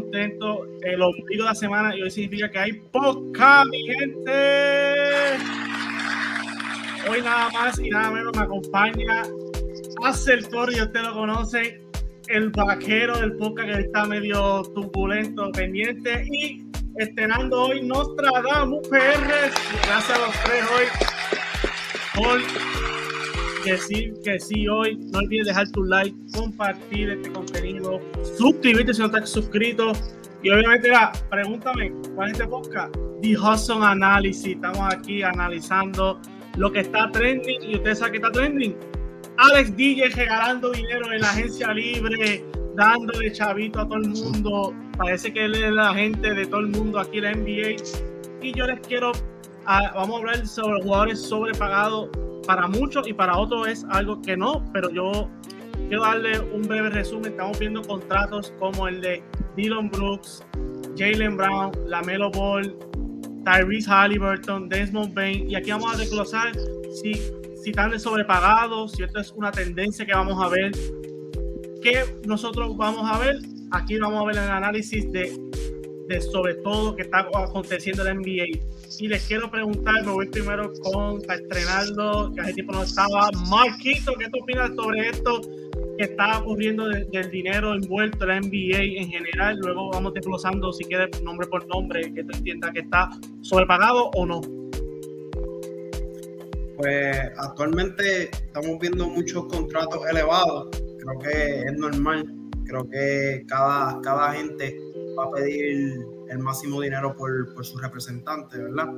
contentos. El ombligo de la semana y hoy significa que hay poca, mi gente. Hoy nada más y nada menos me acompaña Axel Torre, usted lo conoce, el vaquero del podcast que está medio turbulento, pendiente y estrenando hoy Nostradamus PR. Gracias a los tres hoy por decir que sí hoy. No olvides dejar tu like, compartir este contenido, suscribirte si no estás suscrito. Y obviamente, pregúntame, ¿cuál es este podcast? The Hudson Analysis. Estamos aquí analizando lo que está trending. Y ustedes saben que está trending. Alex DJ regalando dinero en la agencia libre, dándole chavito a todo el mundo. Parece que él es la gente de todo el mundo aquí en la NBA. Y yo les quiero, ah, vamos a hablar sobre jugadores sobrepagados para muchos y para otros es algo que no, pero yo quiero darle un breve resumen. Estamos viendo contratos como el de Dylan Brooks, Jalen Brown, Lamelo Ball, Tyrese Halliburton, Desmond Bain, y aquí vamos a desglosar si, si están sobrepagados, si esto es una tendencia que vamos a ver. ¿Qué nosotros vamos a ver? Aquí vamos a ver el análisis de, de sobre todo que está aconteciendo en la NBA y les quiero preguntar, me voy primero con, para estrenarlo, que hace tiempo no estaba, Marquito, ¿qué tú opinas sobre esto que está ocurriendo del dinero envuelto en la NBA en general? Luego vamos desglosando, si quieres, nombre por nombre, que tú entiendas que está sobrepagado o no. Pues actualmente estamos viendo muchos contratos elevados, creo que es normal, creo que cada, cada gente va a pedir el máximo dinero por, por su representante, ¿verdad?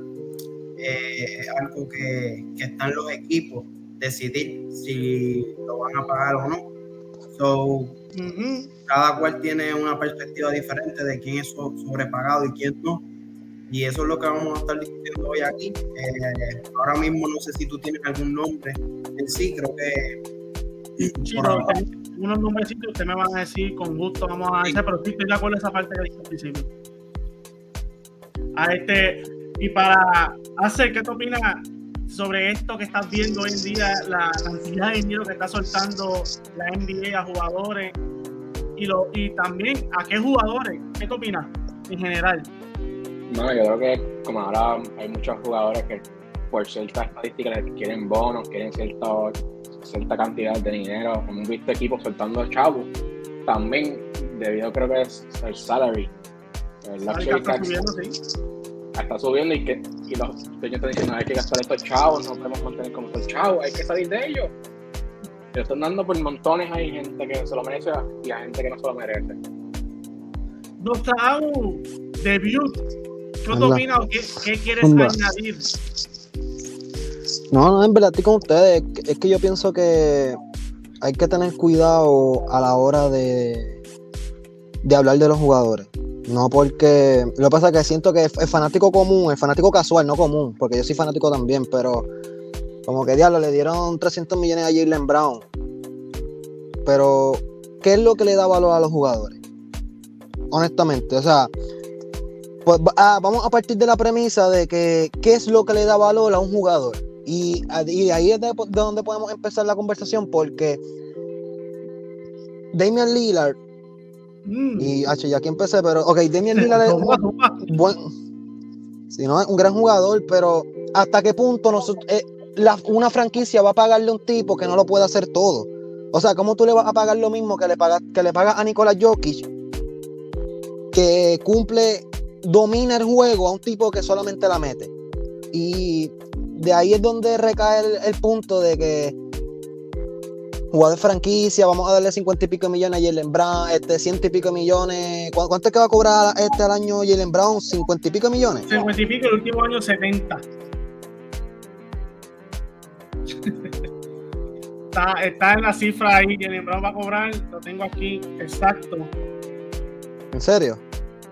Eh, es algo que, que está en los equipos decidir si lo van a pagar o no. So, Cada cual tiene una perspectiva diferente de quién es sobrepagado y quién no. Y eso es lo que vamos a estar discutiendo hoy aquí. Eh, ahora mismo no sé si tú tienes algún nombre en sí, creo que... Sí, unos nombrecitos ustedes me van a decir con gusto, vamos a hacer, pero sí estoy de acuerdo esa parte que dije al principio a este y para hacer, ¿qué te opinas sobre esto que estás viendo hoy en día, la cantidad de dinero que está soltando la NBA a jugadores y, lo, y también a qué jugadores? ¿Qué te opinas en general? Bueno, yo creo que como ahora hay muchos jugadores que por ciertas estadísticas quieren bonos, quieren cierta, cierta cantidad de dinero. Hemos visto equipos soltando a chavos. También, debido creo que es el salary. El luxury tax está subiendo y que y los dueños están diciendo hay que gastar estos chavos, no podemos mantener como estos chavos, hay que salir de ellos. Pero están dando por montones, hay gente que se lo merece y hay gente que no se lo merece. Gustavo, debut, ¿qué opinas o qué, qué quieres añadir? No, no, en verdad estoy con ustedes. Es que yo pienso que hay que tener cuidado a la hora de, de hablar de los jugadores. No porque. Lo que pasa es que siento que es fanático común, el fanático casual, no común, porque yo soy fanático también, pero como que diablo, le dieron 300 millones a Jalen Brown. Pero, ¿qué es lo que le da valor a los jugadores? Honestamente, o sea, pues ah, vamos a partir de la premisa de que qué es lo que le da valor a un jugador. Y, y ahí es de, de donde podemos empezar la conversación, porque Damian Lillard Mm. Y H, ya aquí empecé, pero ok, Damian Lillard es buen, si no, es un gran jugador, pero ¿hasta qué punto nosotros, eh, una franquicia va a pagarle a un tipo que no lo puede hacer todo? O sea, ¿cómo tú le vas a pagar lo mismo que le pagas que le pagas a Nikola Jokic, que cumple, domina el juego a un tipo que solamente la mete? Y de ahí es donde recae el punto de que jugador de franquicia, vamos a darle 50 y pico millones a Jalen Brown, este, 100 y pico millones. ¿Cuánto es que va a cobrar este al año Jalen Brown? ¿50 y pico millones? 50 y pico, el último año 70. está, está en la cifra ahí, Jalen Brown va a cobrar, lo tengo aquí exacto. ¿En serio?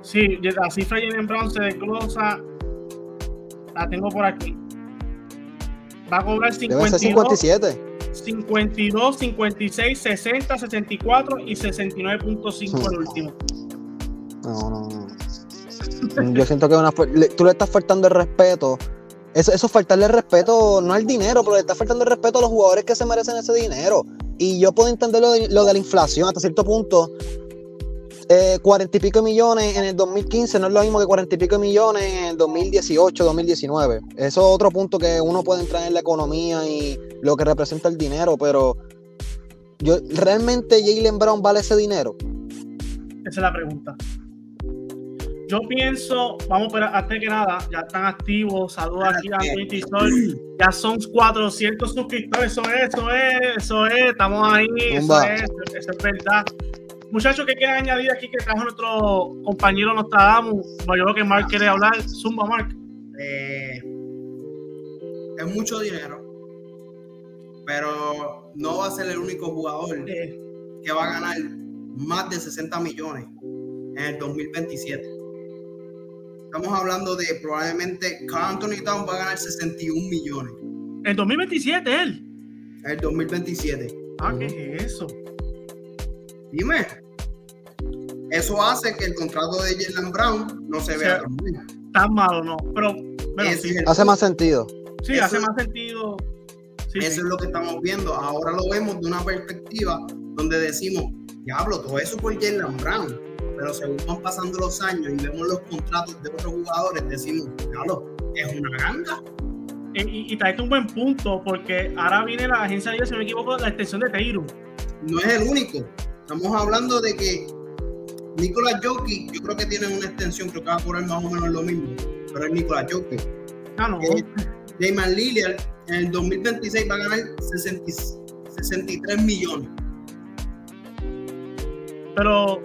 Sí, la cifra de Jalen Brown se desglosa, la tengo por aquí. Va a cobrar 52. 57. 52, 56, 60, 64 y 69.5 el último. No, no, no. Yo siento que tú le estás faltando el respeto Eso, eso es faltarle respeto, no al dinero, pero le está faltando el respeto a los jugadores que se merecen ese dinero. Y yo puedo entender lo de, lo de la inflación hasta cierto punto. Eh, cuarenta y pico millones en el 2015 no es lo mismo que cuarenta y pico millones en el 2018, 2019. Eso es otro punto que uno puede entrar en la economía y lo que representa el dinero, pero yo realmente Jalen Brown vale ese dinero. Esa es la pregunta. Yo pienso, vamos, pero antes que nada, ya están activos. Saludos aquí a Twitch Ya son 400 suscriptores. Eso es, eso es, eso es. Estamos ahí. Eso es, eso es verdad. Muchachos, ¿qué quieren añadir aquí que trajo nuestro compañero Nostradamus? Yo creo que Mark quiere hablar. Zumba, Mark. Eh, es mucho dinero, pero no va a ser el único jugador que va a ganar más de 60 millones en el 2027. Estamos hablando de probablemente Carl Anthony Town va a ganar 61 millones. ¿El 2027 él? El 2027. Ah, ¿qué es eso? Dime. Eso hace que el contrato de Jalen Brown no se vea tan malo, no. Pero, hace más sentido. Sí, hace más sentido. eso es lo que estamos viendo. Ahora lo vemos de una perspectiva donde decimos, diablo, todo eso por Jalen Brown pero según van pasando los años y vemos los contratos de otros jugadores, decimos, claro, es una ganga. Y, y, traes un buen punto, porque ahora viene la agencia de si no me equivoco, la extensión de Teiru. No es el único. Estamos hablando de que Nicolás Jokic, yo creo que tiene una extensión, creo que va a cobrar más o menos lo mismo, pero es Nicolás Jokic. Ah, no. Eh, Damon Lillard en el 2026 va a ganar 63 millones. Pero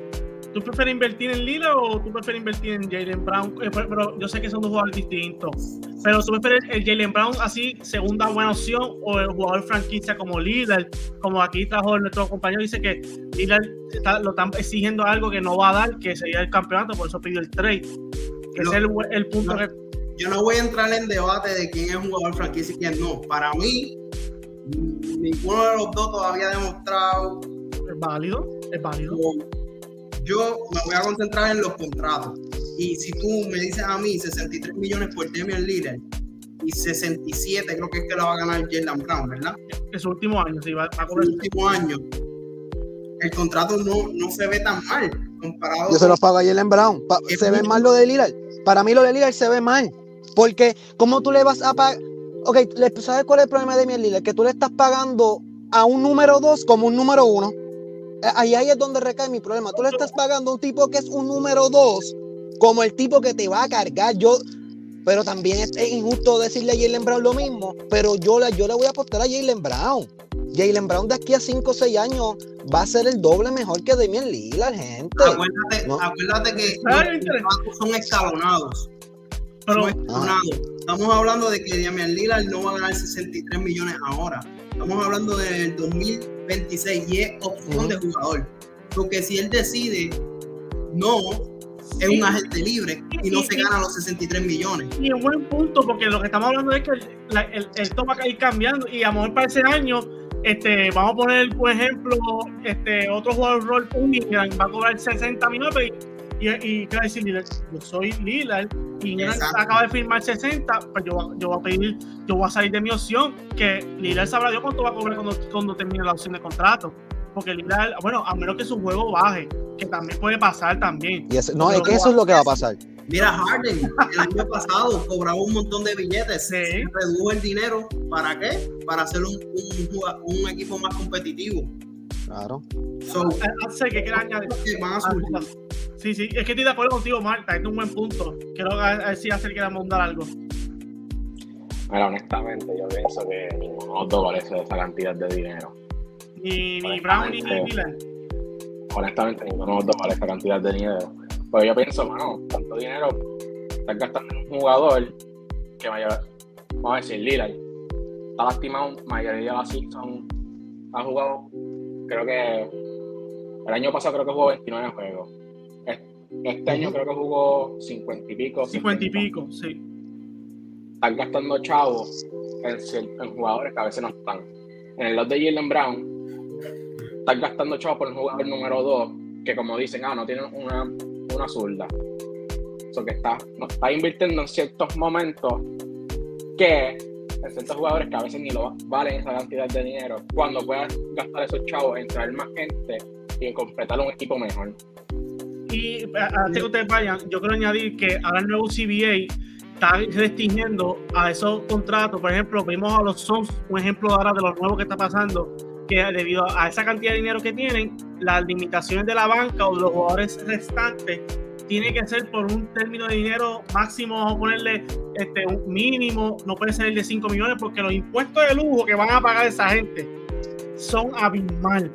¿Tú prefieres invertir en Lila o tú prefieres invertir en Jalen Brown? Eh, pero yo sé que son dos jugadores distintos. Pero tú prefieres el Jalen Brown así, segunda buena opción, o el jugador franquicia como Lillard, como aquí trajo nuestro compañero, dice que Lillard lo están exigiendo algo que no va a dar, que sería el campeonato, por eso pidió el trade. Que es el, punto que. Yo no voy a entrar en debate de quién es un jugador franquicia y quién no. Para mí, ninguno de los dos todavía ha demostrado. Es válido, es válido yo me voy a concentrar en los contratos. Y si tú me dices a mí 63 millones por Damian Lillard y 67 creo que es que lo va a ganar Jalen Brown, ¿verdad? En su último año, sí, va, a cobrar. En su último año. El contrato no, no se ve tan mal comparado. Yo se lo pago a Jalen Brown. se ve mal lo de Lillard. Para mí lo de Lillard se ve mal. Porque, ¿cómo tú le vas a pagar? Ok, ¿sabes cuál es el problema de Damian Lillard? Que tú le estás pagando a un número 2 como un número 1. Eh, ahí, ahí es donde recae mi problema. Tú le estás pagando a un tipo que es un número dos, como el tipo que te va a cargar. Yo, pero también es, injusto decirle a Jalen Brown lo mismo. Pero yo, la, yo le voy a apostar a Jalen Brown. Jalen Brown de aquí a 5 o 6 años va a ser el doble mejor que Damian Lillard, gente. Acuérdate, acuérdate que los son escalonados. Pero, Estamos hablando de que Damian Lillard no va a ganar 63 millones ahora. Estamos hablando del 2026 y es opción de jugador. Porque si él decide no, es un agente libre y no se gana los 63 millones. Y un buen punto, porque lo que estamos hablando es que el, esto va a ir cambiando y a lo mejor para ese año, este, vamos a poner, por ejemplo, este, otro jugador rol, un va a cobrar 60 millones y, y ¿qué decir Lillard? Yo soy Lillard y acaba de firmar 60, pues yo, yo voy a pedir, yo voy a salir de mi opción, que Lillard sabrá Dios cuánto va a cobrar cuando, cuando termine la opción de contrato. Porque Lillard, bueno, a menos que su juego baje, que también puede pasar también. no, es que eso es lo que va a pasar. Mira, Harden, el año pasado cobraba un montón de billetes, se redujo el dinero, ¿para qué? Para hacer un, un, un equipo más competitivo. Claro. So, sé que quieran añadir. Van a Sí, sí, es que estoy de acuerdo contigo, Marta, es un buen punto. Quiero a ver si hacer que mandar algo. Bueno, honestamente, yo pienso que ninguno de vale esa cantidad de dinero. Ni, ni Brown ni Milan. Honestamente, ninguno de los vale esa cantidad de dinero. Pues yo pienso, bueno, tanto dinero estás gastando en un jugador que mayor, vamos a decir, Lillard, está lastimado, mayoría de la season ha jugado, creo que el año pasado creo que jugó 29 juegos este año creo que jugó 50 y pico. 50 y pico, sí. Están gastando chavos en, jugadores que a veces no están. En el lot de Jalen Brown, están gastando chavos por el jugador número 2, que como dicen, ah, no tiene una, una zurda. Eso que está, no está invirtiendo en ciertos momentos que en ciertos jugadores que a veces ni lo valen esa cantidad de dinero, cuando puedas gastar esos chavos en traer más gente y en completar un equipo mejor. Y antes que ustedes vayan, yo quiero añadir que ahora el nuevo CBA está restringiendo a esos contratos. Por ejemplo, vimos a los Suns, un ejemplo ahora de lo nuevo que está pasando, que debido a esa cantidad de dinero que tienen, las limitaciones de la banca o de los jugadores restantes tiene que ser por un término de dinero máximo, vamos a ponerle este, un mínimo, no puede ser el de 5 millones, porque los impuestos de lujo que van a pagar esa gente son abismal.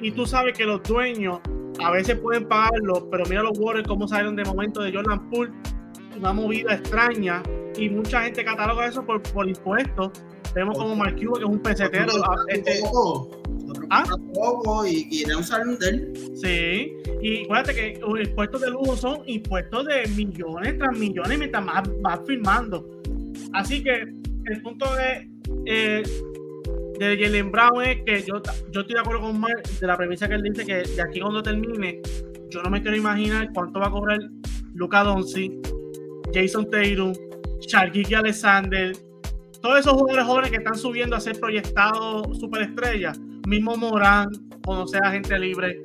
Y tú sabes que los dueños a veces pueden pagarlo, pero mira los Warriors cómo salieron de momento de Jordan Poole, una movida extraña, y mucha gente cataloga eso por, por impuestos. Vemos como Mark que es un pesetero. Este, ¿Ah? poco y, y de él. Sí, y acuérdate que los impuestos de lujo son impuestos de millones tras millones mientras más vas firmando. Así que el punto de, eh, de Jalen Brown es que yo, yo estoy de acuerdo con Mark de la premisa que él dice que de aquí cuando termine, yo no me quiero imaginar cuánto va a cobrar Luca Doncic, Jason Tatum, Sharkiki Alexander, todos esos jugadores jóvenes que están subiendo a ser proyectados superestrellas mismo Morán, conocer a gente libre.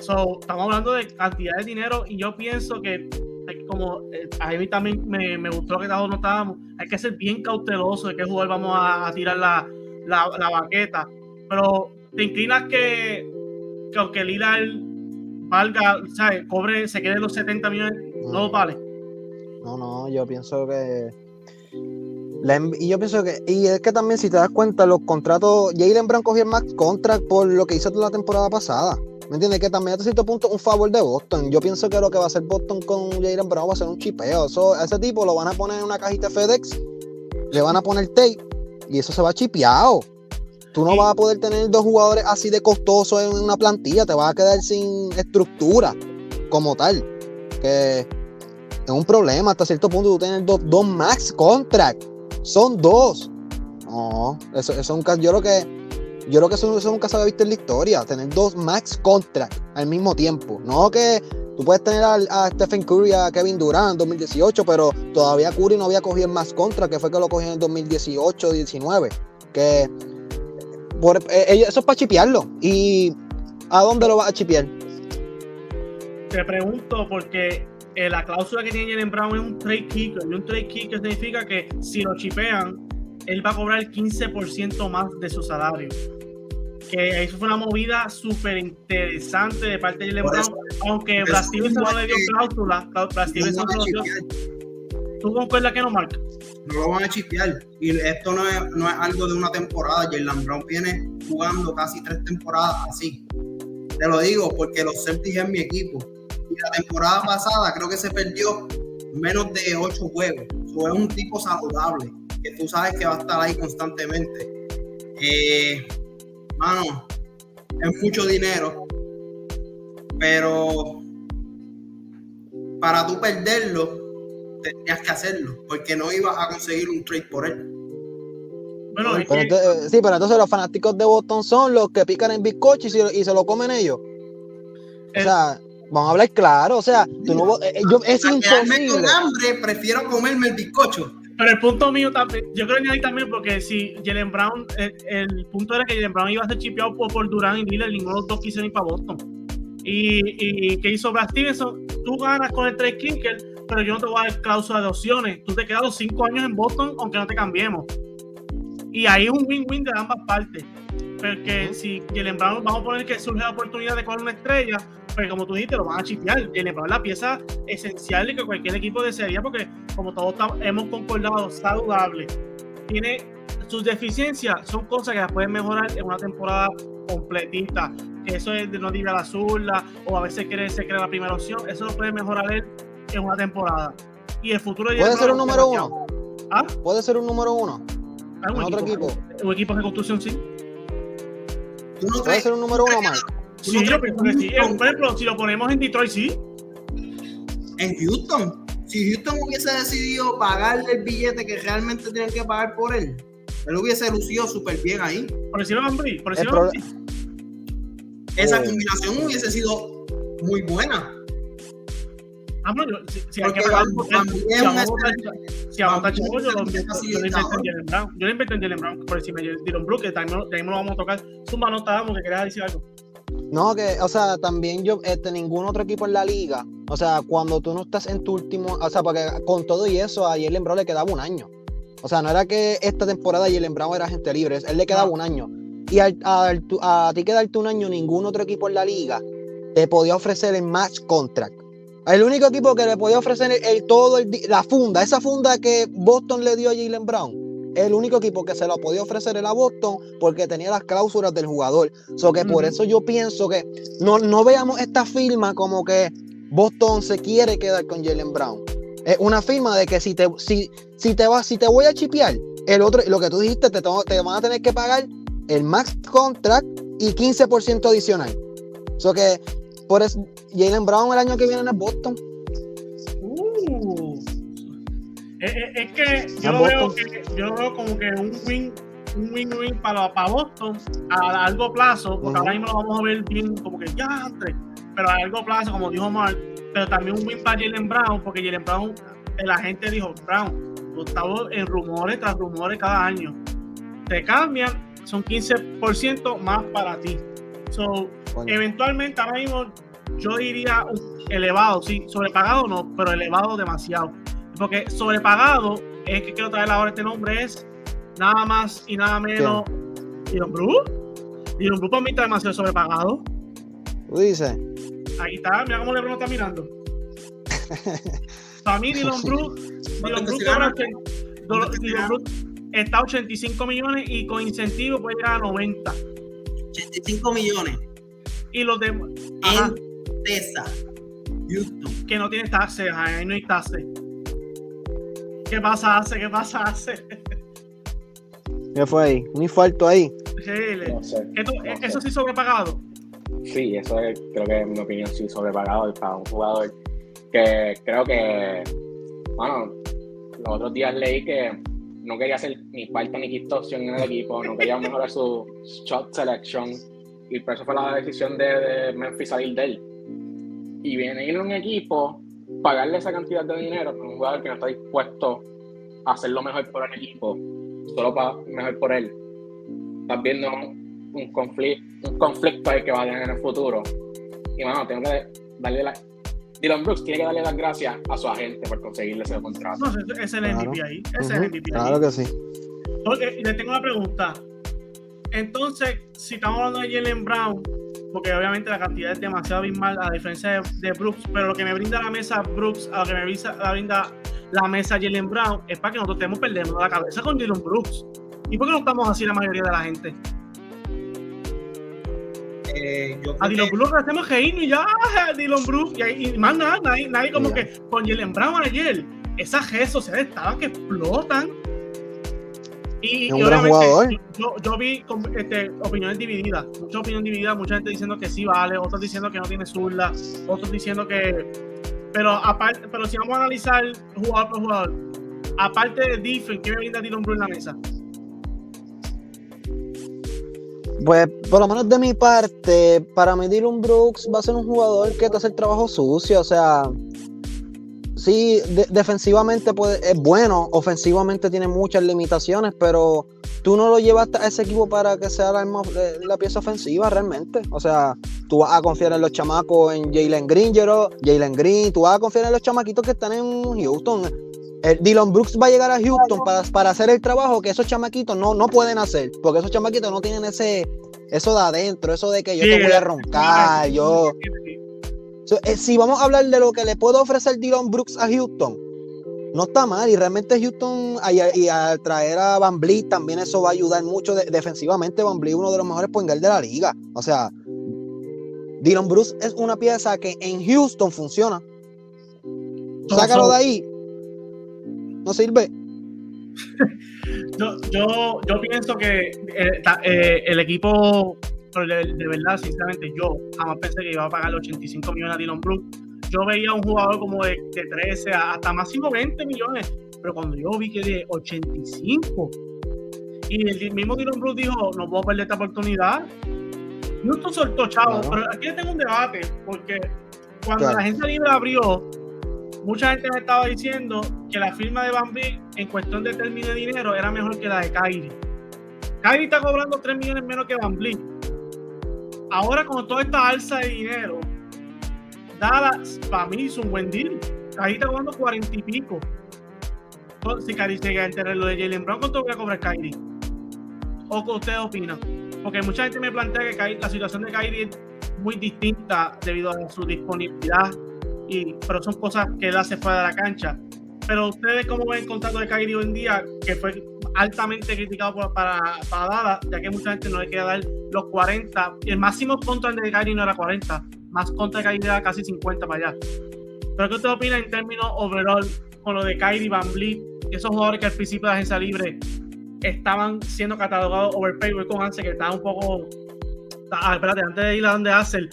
So, estamos hablando de cantidad de dinero y yo pienso que como eh, a mí también me, me, gustó que todos notábamos, hay que ser bien cauteloso de qué jugador vamos a, tirar la, la, la, baqueta. Pero te inclinas que, que aunque Lillard valga, ¿sabes? cobre, se quede los 70 millones, no vale. No, no, yo pienso que y yo pienso que, y es que también si te das cuenta, los contratos, Jalen Brown cogió el max contract por lo que hizo la temporada pasada. ¿Me entiendes? Que también a cierto punto un favor de Boston. Yo pienso que lo que va a hacer Boston con Jalen Brown va a ser un chipeo. Eso, a ese tipo lo van a poner en una cajita FedEx, le van a poner tape y eso se va chipeado. Tú no vas a poder tener dos jugadores así de costosos en una plantilla, te vas a quedar sin estructura como tal. Que es un problema hasta cierto punto tú tienes dos, dos max contract son dos. No, eso, es un caso. Yo creo que. Yo creo que eso, nunca se había visto en la historia. Tener dos max contract al mismo tiempo. No que tú puedes tener a, Stephen Curry a Kevin Durant en 2018, pero todavía Curry no había cogido el max contract, que fue que lo cogió en 2018-19. Que por, eh, eso es para chipearlo. ¿Y a dónde lo vas a chipear? Te pregunto porque eh, la cláusula que tiene Jalen Brown es un trade kicker. Y un trade kicker significa que si lo chipean, él va a cobrar el 15% más de su salario. Que eso fue una movida súper interesante de parte de Jalen Brown. aunque Brad no le dio cláusula, Brad Stevenson no. ¿Tú concuerdas que no marca? No lo van a chipear. Y esto no es, no es algo de una temporada. Jalen Brown viene jugando casi tres temporadas así. Te lo digo porque los Celtics es mi equipo la temporada pasada creo que se perdió menos de ocho juegos. es un tipo saludable, que tú sabes que va a estar ahí constantemente. Eh, mano, es mucho dinero, pero para tú perderlo, tenías que hacerlo, porque no ibas a conseguir un trade por él. Bueno, eh, sí, pero entonces los fanáticos de Boston son los que pican en bizcocho y, y se lo comen ellos. O sea, Vamos a hablar claro, o sea, tú no, eh, yo, es imposible. con hambre, prefiero comerme el bizcocho. Pero el punto mío también, yo creo que ahí también, porque si Jalen Brown, el, punto era que Jalen Brown iba a ser chipeado por, por Durán y Lillard, ninguno de los dos quiso ir para Boston. Y, y que hizo Brad Stevenson, tú ganas con el trade kicker, pero yo no te voy a dar cláusula de opciones. Tú te quedas los cinco años en Boston, aunque no te cambiemos. Y ahí es un win-win de ambas partes. Porque si Jalen Brown, vamos a poner que surge la oportunidad de coger una estrella, pues como tú dijiste, lo van a chipear. Jalen Brown la pieza esencial de que cualquier equipo desearía, porque como todos hemos concordado, saludable. Tiene sus deficiencias, son cosas que las pueden mejorar en una temporada completita. Eso es de no ir a la zurda, o a veces quiere se crea la primera opción. Eso lo puede mejorar él en una temporada. Y el futuro de ¿Puede ser un número uno? ¿Ah? ¿Puede ser un número uno? ¿En otro equipo? Un equipo de construcción, sí. ¿Puede ser un número uno, Mark? Sí, yo pienso que sí. Por ejemplo, si lo ponemos en Detroit, sí. En Houston. Si Houston hubiese decidido pagarle el billete que realmente tenían que pagar por él, él hubiese lucido súper bien ahí. Por decirlo Ambry, por decirlo Esa combinación hubiese sido muy buena. Ah, bueno, si, si hay que pagar, si, chavo, yo lo invierto en Jalen Brown. Yo lo invierto en Jalen Brown por encima de Dylan Brooks, que también, también lo vamos a tocar. Zumba, no estábamos, que querías decir algo. No, que, o sea, también yo, este, ningún otro equipo en la liga, o sea, cuando tú no estás en tu último, o sea, porque con todo y eso a Jalen Brown le quedaba un año. O sea, no era que esta temporada Jalen Brown era gente libre, él le quedaba un año. Y a, a, ti quedarte un año, ningún otro equipo en la liga te podía ofrecer el match contract. El único equipo que le podía ofrecer el, todo el, la funda, esa funda que Boston le dio a Jalen Brown, el único equipo que se lo podía ofrecer era Boston porque tenía las cláusulas del jugador. So que por eso yo pienso que no, no veamos esta firma como que Boston se quiere quedar con Jalen Brown. Es una firma de que si te, si, si te, vas, si te voy a chipear, el otro, lo que tú dijiste, te, te van a tener que pagar el max contract y 15% adicional. So que por eso, Jalen Brown el año que viene en Boston. Es, es, que yo lo, veo que yo veo como que un win un win-win para, para Boston a largo plazo, porque ahora mismo lo vamos a ver bien como que ya antes, pero a largo plazo, como dijo Mark, pero también un win para Jalen Brown, porque Jalen Brown, la gente dijo, Brown, estás en rumores tras rumores cada año. Te cambian, son 15% más para ti. So, eventualmente, ahora mismo, yo diría elevado, sí, sobrepagado no, pero elevado demasiado. Porque sobrepagado es que quiero traer ahora este nombre, es nada más y nada menos. Dylan Bruce. Dylan Bruce para mí está demasiado sobrepagado. ¿Tú dices? Ahí está, mira cómo LeBron está mirando. para mí, Dylan Bruce, Dylan Bruce está a 85 millones y con incentivo puede llegar a 90. 85 millones. Y los demás. En Houston. Que no tiene taxes, ahí no hay taxes. ¿Qué pasa, hace? ¿Qué pasa, hace? ¿Qué fue ahí? ¿Un infarto ahí? Sí, ¿Eso sí sobrepagado? Sí, eso es, creo que en mi opinión sí sobrepagado para un jugador que creo que, bueno, los otros días leí que no quería hacer ni falta ni quinta opción en el equipo, no quería mejorar su shot selection y por eso fue la decisión de, Memphis salir de él. Y viene ir a un equipo, pagarle esa cantidad de dinero con un jugador que no está dispuesto a hacer lo mejor por el equipo, solo para mejor por él. Estás viendo un conflicto, un conflicto que va a tener en el futuro. Y bueno, tengo que darle la, Dylan Brooks tiene que darle las gracias a su agente por conseguirle ese contrato. No, ese es el MVP ahí. Ese es el MVP claro que sí. y le tengo una pregunta. Entonces, si estamos hablando de Jalen Brown, porque obviamente la cantidad es demasiado abismal a diferencia de, Brooks, pero lo que me brinda la mesa Brooks, a lo que me brinda, la mesa Jalen Brown, es para que nosotros estemos perdiendo la cabeza con Dylan Brooks. ¿Y por qué no estamos así la mayoría de la gente? Eh, a Dylan Brooks le hacemos reírnos y ya, Dylan Brooks, y, más nada, nadie, como que con Jalen Brown ayer, esas redes sociales estaban que explotan. Y, obviamente yo, yo, vi este, opiniones divididas, mucha opinión dividida, mucha gente diciendo que sí vale, otros diciendo que no tiene zurda, otros diciendo que. Pero aparte, pero si vamos a analizar jugador por jugador, aparte de Different, ¿qué me brinda Dylan Brooks en la mesa? Pues por lo menos de mi parte, para mí Dylan Brooks va a ser un jugador que te hace el trabajo sucio, o sea, sí, defensivamente puede, es bueno, ofensivamente tiene muchas limitaciones, pero tú no lo llevas a ese equipo para que sea la, la, pieza ofensiva realmente. O sea, tú vas a confiar en los chamacos, en Jalen Green, Jalen Green, tú vas a confiar en los chamaquitos que están en Houston. El Dylan Brooks va a llegar a Houston para, hacer el trabajo que esos chamaquitos no, no pueden hacer, porque esos chamaquitos no tienen ese eso de adentro, eso de que yo te voy a roncar, yo... Eh, si vamos a hablar de lo que le puedo ofrecer Dylan Brooks a Houston, no está mal. Y realmente Houston, y, al traer a Van Vliet, también eso va a ayudar mucho defensivamente. Van Vliet uno de los mejores point de la liga. O sea, Dylan Brooks es una pieza que en Houston funciona. Sácalo de ahí. No sirve. yo, yo, yo pienso que eh, eh, el equipo de, verdad, sinceramente, yo jamás pensé que iba a pagar 85 millones a Dylan Brooks. Yo veía a un jugador como de, 13 hasta máximo 20 millones, pero cuando yo vi que de 85 y el mismo Dylan Brooks dijo, no puedo perder esta oportunidad. Houston soltó, chavo, pero aquí tengo un debate, porque cuando la gente libre abrió, mucha gente me estaba diciendo que la firma de Bambi en cuestión de término de dinero era mejor que la de Kyrie. Kyrie está cobrando 3 millones menos que Bambi. Ahora con toda esta alza de dinero, Dallas para mí es un buen deal. Kyrie está cobrando 40 y pico. Si Kyrie llega a enterar lo de Jalen Brown, ¿cuánto voy a cobrar Kyrie? ¿O qué ustedes opinan? Porque mucha gente me plantea que la situación de Kyrie es muy distinta debido a su disponibilidad y, pero son cosas que él hace fuera de la cancha. Pero ustedes, ¿cómo ven el contrato de Kyrie hoy en día? Que fue altamente criticado para, para Dallas, ya que mucha gente no le quiere dar los 40. El máximo contra de Kyrie no era 40, más contra de Kyrie era casi 50 para allá. ¿Pero qué usted opina en términos overall con lo de Kyrie Van Vliet? Esos jugadores que al principio de la agencia libre estaban siendo catalogados overpay, con Hansel, que estaba un poco. Ah, espérate, antes de ir a donde Hansel,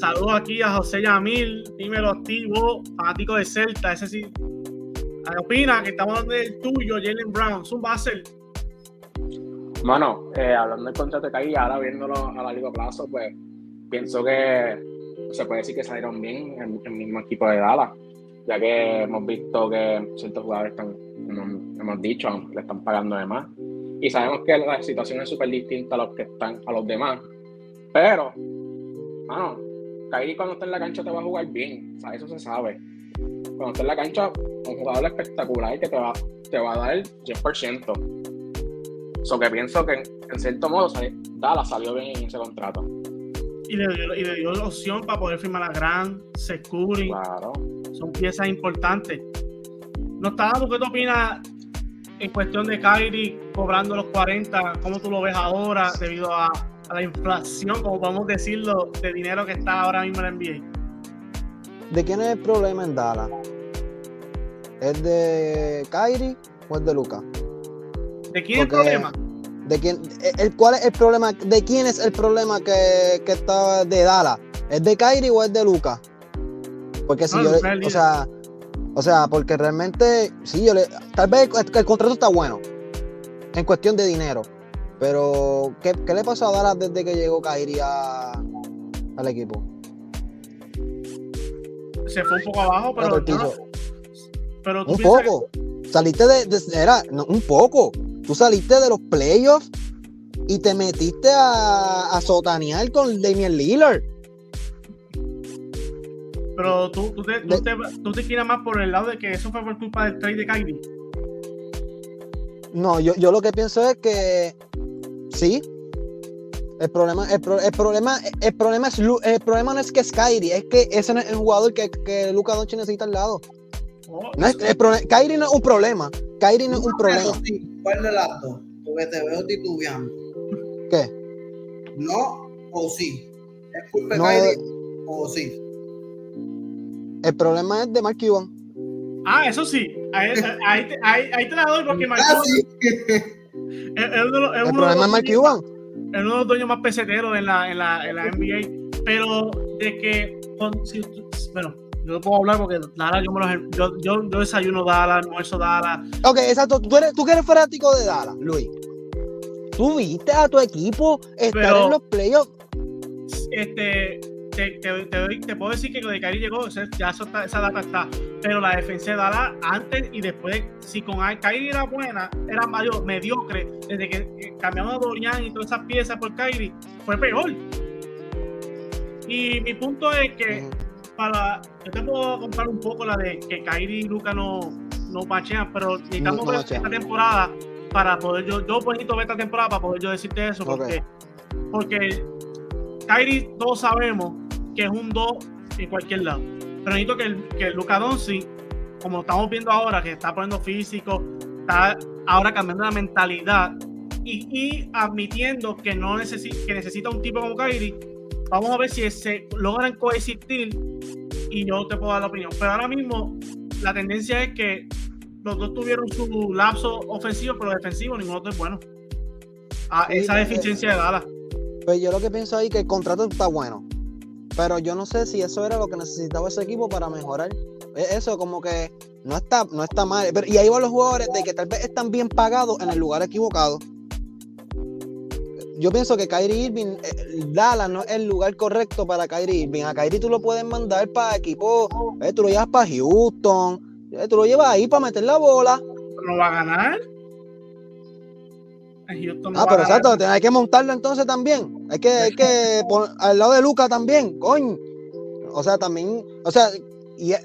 Saludos aquí a José Yamil, dímelo activo, fanático de Celta, ese sí. ¿Qué opina? Que estamos hablando del tuyo, Jalen Brown, es un base. Bueno, eh, hablando del contrato de Kai, ahora viéndolo a largo plazo, pues pienso que se puede decir que salieron bien en el mismo equipo de Dallas, ya que hemos visto que ciertos jugadores están, como hemos dicho, le están pagando de más. Y sabemos que la situación es súper distinta a los que están, a los demás. Pero, bueno, Kyrie cuando está en la cancha te va a jugar bien, eso se sabe. En la cancha, un jugador espectacular que te va, te va a dar el 100%. So que pienso que en cierto modo Dallas salió bien en ese contrato. Y le, dio, y le dio la opción para poder firmar a Gran, Securi. Claro. Son piezas importantes. No está dando, ¿qué tú opinas en cuestión de Kyrie cobrando los 40? ¿Cómo tú lo ves ahora debido a, a la inflación, como podemos decirlo, de dinero que está ahora mismo en la NBA. ¿De quién es el problema en Dallas? ¿Es de Kyrie o es de Luca? ¿De quién es el problema? ¿De quién, el, ¿Cuál es el problema? ¿De quién es el problema que, que está de Dallas? ¿Es de Kyrie o es de Luca? Porque si yo, o sea, o sea, porque realmente, sí, yo le, tal vez el contrato está bueno en cuestión de dinero, pero, ¿qué, qué le pasó a Dallas desde que llegó Kyrie al equipo? Se fue un poco abajo, pero. pero un poco. Saliste de. era, un poco. Tú saliste de los playoffs y te metiste a, a sotanear con Damian Lillard. Pero tú, tú, te, tú, te, tú te más por el lado de que eso fue por culpa del trade de Kyrie. No, yo, yo lo que pienso es que Sí. El problema, el, problema, el problema es el problema no es que es Kyrie, es que ese no es el jugador que, que Luca Doncic necesita al lado. Oh, no es, el Kyrie no es un problema. Kyrie no es un problema. ¿Cuál de las dos? Porque te veo titubeando. ¿Qué? No o sí. ¿Es culpa de Kyrie o sí? El problema es de Mark Cuban. Ah, eso sí. Ahí, ahí, te la doy porque Mark ah, Cuban. el problema es Mike Cuban. Es uno de los dueños más peseteros en la, en la, en la NBA. Pero de que, bueno, yo no puedo hablar porque Dallas, yo, me los, yo, yo, yo desayuno Dallas, almuerzo Dallas. Ok, exacto. Tú, eres, tú que eres fanático de Dallas, Luis. Tú viste a tu equipo estar en los playoffs. Este, te, puedo decir que lo de Kyrie llegó, ya esa data está. Pero la defensa de Dallas antes y después, si con Kyrie era buena, era mayor, mediocre, desde que cambiamos a Dorian y todas esas piezas por Kyrie, fue peor. Y mi punto es que para yo te puedo comprar un poco la de que Kyrie y Luca no, no pachean, pero necesitamos ver esta temporada para poder yo, yo necesito ver esta temporada para poder yo decirte eso, porque, porque Kyrie todos sabemos que es un 2 en cualquier lado. Pero necesito que, el, que Luca Doncic, como estamos viendo ahora, que está poniendo físico, está ahora cambiando la mentalidad y, admitiendo que no necesita, que necesita un tipo como Kyrie, vamos a ver si se logran coexistir y yo te puedo dar la opinión. Pero ahora mismo la tendencia es que los dos tuvieron su lapso ofensivo, pero defensivo ninguno es bueno. Ah, esa deficiencia de Dallas. Pues yo lo que pienso ahí que el contrato está bueno. Pero yo no sé si eso era lo que necesitaba ese equipo para mejorar. E, eso como que no está, no está mal. Pero, y ahí van los jugadores de que tal vez están bien pagados en el lugar equivocado. yo pienso que Kyrie Irving, eh, Dallas no es el lugar correcto para Kyrie Irving. A Kyrie tú lo puedes mandar para equipo, eh, tú lo llevas para Houston, eh, tú lo llevas ahí para meter la bola. No va a ganar. Ah, pero exacto, hay que montarlo entonces también. Hay que, hay que poner al lado de Luca también, coño. O sea, también, o sea, y a,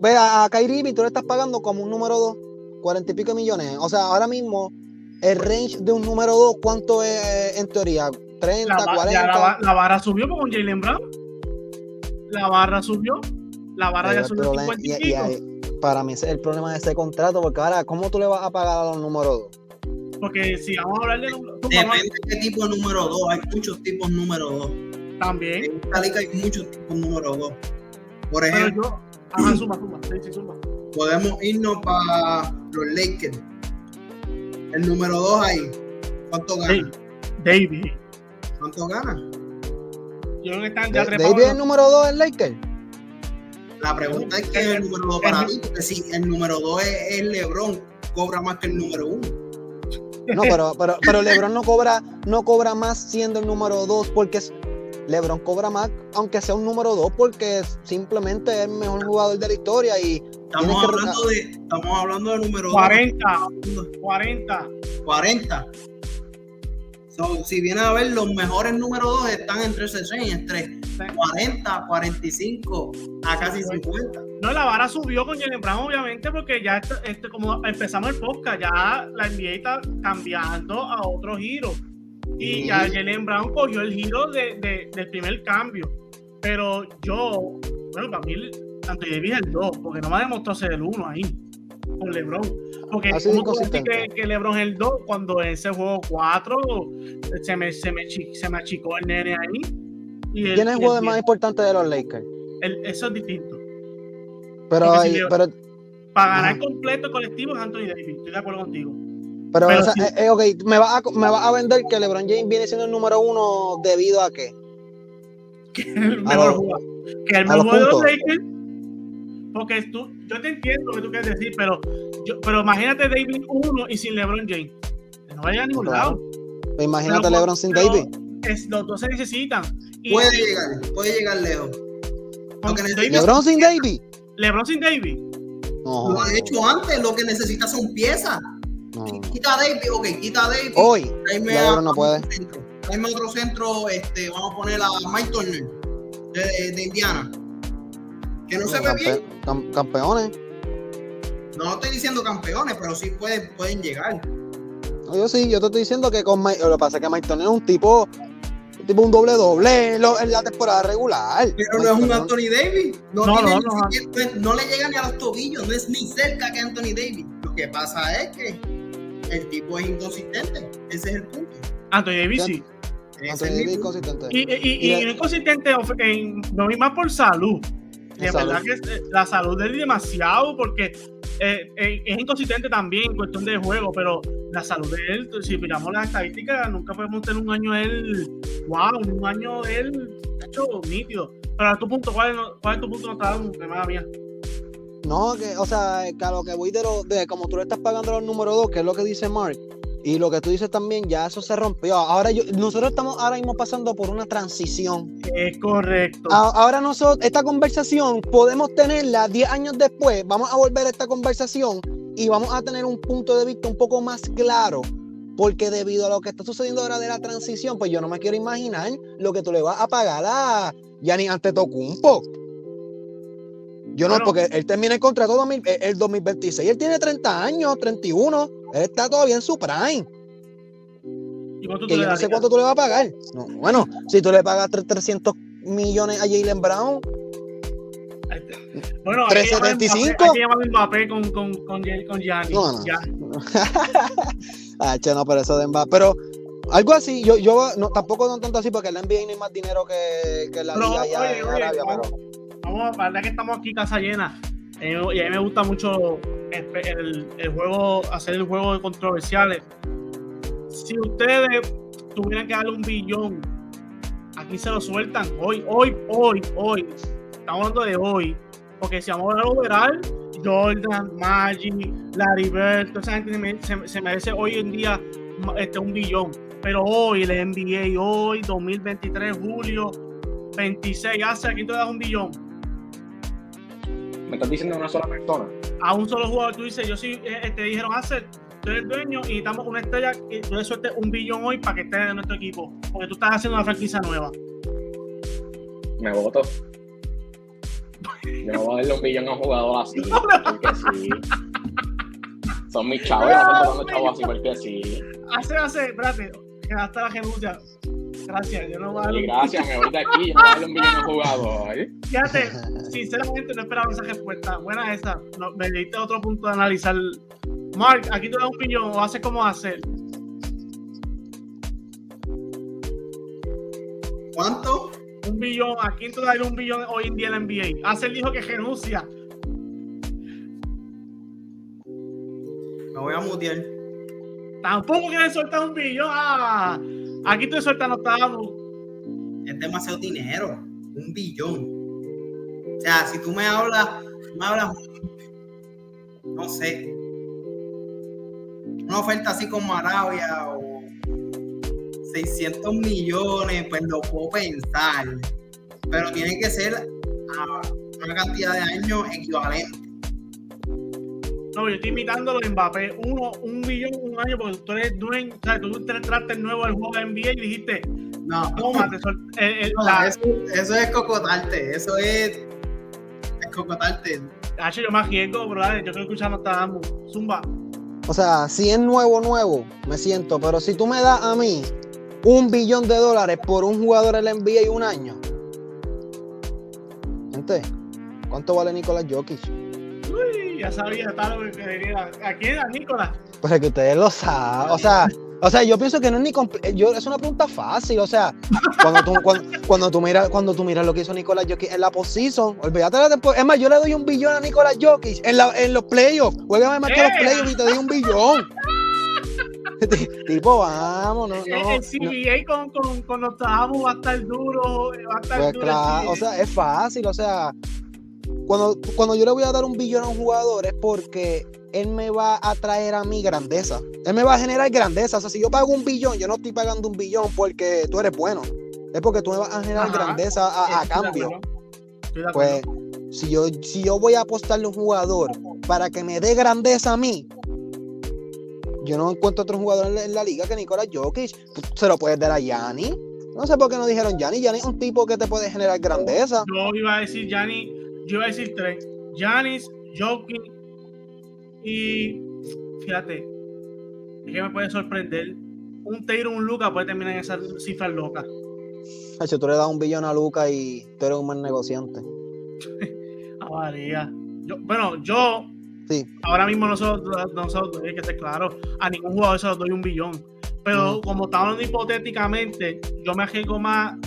ve a, Kyrie Irving tú le estás pagando como un número 2, cuarenta y pico millones. O sea, ahora mismo el range de un número 2, ¿cuánto es en teoría? 30, la, 40. La, barra subió con Jalen Brown. La barra subió. La barra ya subió 50 y, para mí ese es el problema de ese contrato, porque ahora, ¿cómo tú le vas a pagar a los números 2? Porque si vamos a hablar de Depende de qué tipo de número 2. Hay muchos tipos número 2. También. En esta liga hay muchos tipos número 2. Por ejemplo. Ajá, suma, suma. Sí, sí, suma. Podemos irnos para los Lakers el número 2 ahí, ¿cuánto gana? David. ¿Cuánto gana? Yo que están ya David es el número 2 en Lakers. La pregunta es que es el número 2 para mí, porque si el número 2 es, LeBron, cobra más que el número 1. No, pero, pero, pero LeBron no cobra, no cobra más siendo el número 2 porque LeBron cobra más, aunque sea un número 2, porque simplemente es el mejor jugador de la historia y Estamos hablando, de, estamos hablando de número 40, 40. 40. Si viene a ver, los mejores números 2 están entre 60, entre 40, 45 a casi 50. No, la vara subió con Jalen Brown, obviamente, porque ya este, este, como empezamos el podcast, ya la NBA está cambiando a otro giro. Y ya Jalen Brown cogió el giro de, de, del primer cambio. Pero yo, bueno, para mí tanto Davis el 2, porque no me ha demostrado ser el 1 ahí, con LeBron. Porque como que, que LeBron es el 2 cuando ese juego 4 se me, se me, se me achicó el nene ahí. Y ¿Quién es el juego más importante de los Lakers? eso es distinto. Pero, pero para ganar completo colectivo es Anthony Davis, estoy de acuerdo contigo. Pero, pero esa, eh, eh, ok, me va, a, me va a vender que LeBron James viene siendo el número uno debido a qué? Que el mejor jugador. Que el mejor jugador de los Lakers porque tú, yo te entiendo lo que tú quieres decir, pero, yo, pero imagínate David 1 y sin LeBron James. No vaya a ningún lado. Pues imagínate LeBron sin David. Es, los dos se necesitan. puede llegar, puede llegar lejos. LeBron sin David. LeBron sin David. No. Lo han hecho antes, lo que necesita son piezas. Quita a David, ok, quita a David. Hoy, LeBron no puede. Traeme otro centro, este, vamos a poner a Mike Turner de, de Indiana que no se ve bien. campeones. No estoy diciendo campeones, pero sí pueden, pueden llegar. yo sí, yo te estoy diciendo que con Mike, lo que pasa es que Mike Tony es un tipo, un tipo un doble doble en la temporada regular. Pero no es un Anthony Davis. No, no, no, no, le llega ni a los tobillos, no es ni cerca que Anthony Davis. Lo que pasa es que el tipo es inconsistente. Ese es el punto. Anthony Davis sí. Anthony Davis inconsistente. Y, y, y, y, inconsistente no vi más por salud de verdad que eh, la salud es demasiado porque eh, eh, es inconsistente también en cuestión de juego, pero la salud de él, si miramos las estadísticas, nunca podemos tener un año él, wow, un año él hecho nítido. Pero a tu punto, ¿cuál es, cuál es tu punto no mala mía? No, que, o sea, que a lo que voy de, lo, de como tú le estás pagando los números 2, que es lo que dice Mark, y lo que tú dices también, ya eso se rompió. Ahora yo, nosotros estamos ahora mismo pasando por una transición. Es correcto. ahora nosotros, esta conversación podemos tenerla 10 años después, vamos a volver a esta conversación y vamos a tener un punto de vista un poco más claro. Porque debido a lo que está sucediendo ahora de la transición, pues yo no me quiero imaginar lo que tú le vas a pagar a Yanni Antetokounmpo. Yo no, porque él termina el contrato el 2026. Él tiene 30 años, 31. Él está todavía en su prime. ¿Y cuánto que yo no sé cuánto tú le vas a pagar. bueno, si tú le pagas 300 millones a Jalen Brown. Bueno, 375. Hay que llamar a Mbappé con, con, con, con Gianni. No, no. ah, che, no, pero eso de Mbappé. Pero algo así, yo, yo no, tampoco no tanto así porque el NBA no hay más dinero que, que la liga allá en Arabia, pero vamos, la verdad que estamos aquí casa llena. Y a mí me gusta mucho el, juego, hacer el juego de controversiales. Si ustedes tuvieran que darle un billón, aquí se lo sueltan hoy, hoy, hoy, hoy. Estamos hablando de hoy. Porque si vamos a ver overall, Jordan, Magic, Larry Bird, toda esa gente se, se merece hoy en día este, un billón. Pero hoy, el NBA, hoy, 2023, julio 26, hace aquí te das un billón. ¿Me estás diciendo a una sola persona? A un solo jugador, tú dices, yo sí, eh, te dijeron, hace, tú eres dueño y estamos con una estrella y tú le sueltes un billón hoy para que esté en nuestro equipo. Porque tú estás haciendo una franquicia nueva. Me voto. Yo no voy a darle un billón a un jugador así. Porque sí. Son mis chavos, yo no estoy chavos así porque sí. Hace, hace, espérate, que hasta la renuncia. Gracias, yo no voy a darle. gracias, me voy de aquí, yo no voy a darle un billón a un jugador. Fíjate, sinceramente no esperaba esa respuesta. Buena esa. me diste otro punto de analizar. Mark, aquí te da un billón o hace como hacer. ¿Cuánto? Un billón. ¿A quién te da un billón hoy en día en la NBA? Hacer dijo que renuncia. Me voy a mutear. Tampoco quieres soltar un billón. Ah, aquí te sueltas no. Es demasiado dinero. Un billón. O sea, si tú me hablas, me hablas, no sé, una oferta así como Arabia o 600 millones, pues lo puedo pensar. Pero tiene que ser una cantidad de años equivalente. No, yo estoy imitando los Mbappé. Uno, un millón, un año, porque tú eres dueño, o sea, tú entraste nuevo al juego de NBA y dijiste, no, toma, eh, eh, eso, es cocotarte, eso es, es cocotarte. H, yo más riesgo, bro, yo creo que escuchando está dando. Zumba. O sea, si es nuevo, nuevo, me siento, pero si tú me das a mí un billón de dólares por un jugador en la NBA y un año, gente, ¿cuánto vale Nicolás Jokic? Ya sabía, lo que quería. ¿A quién era Nicolás? Pues es que ustedes lo saben. O sea, o sea, yo pienso que no es ni yo es una pregunta fácil, o sea, cuando tú, cuando, tú miras cuando tú miras lo que hizo Nicolás Jokic en la posición, olvídate la temporada. Es más, yo le doy un billón a Nicolás Jokic en, la, en los playoffs. Juegame más que los playoffs y te doy un billón. tipo, vamos, no, no. El CBA con, con, con los va a estar duro, va a estar pues duro. Claro, o sea, es fácil, o sea, cuando, cuando yo le voy a dar un billón a un jugador es porque él me va a traer a mí grandeza. Él me va a generar grandeza. O sea, si yo pago un billón, yo no estoy pagando un billón porque tú eres bueno. Es porque tú me vas a generar grandeza a, cambio. Pues, si yo, si yo voy a apostarle a un jugador para que me dé grandeza a mí, yo no encuentro otro jugador en la, liga que Nicolás Jokic. Se lo puedes dar a Yanni. No sé por qué no dijeron Yanni. Yanni es un tipo que te puede generar grandeza. Yo iba a decir Yanni yo iba a decir tres. Janis, Jokic y fíjate, es que me puede sorprender. Un Taylor, un Luca puede terminar en esas cifras locas. Hecho, tú le das un billón a Luca y tú eres un buen negociante. a María. Yo, bueno, yo sí. ahora mismo nosotros, nosotros, hay que ser claro, a ningún jugador se lo doy un billón. Pero como estamos hipotéticamente, yo me arriesgo más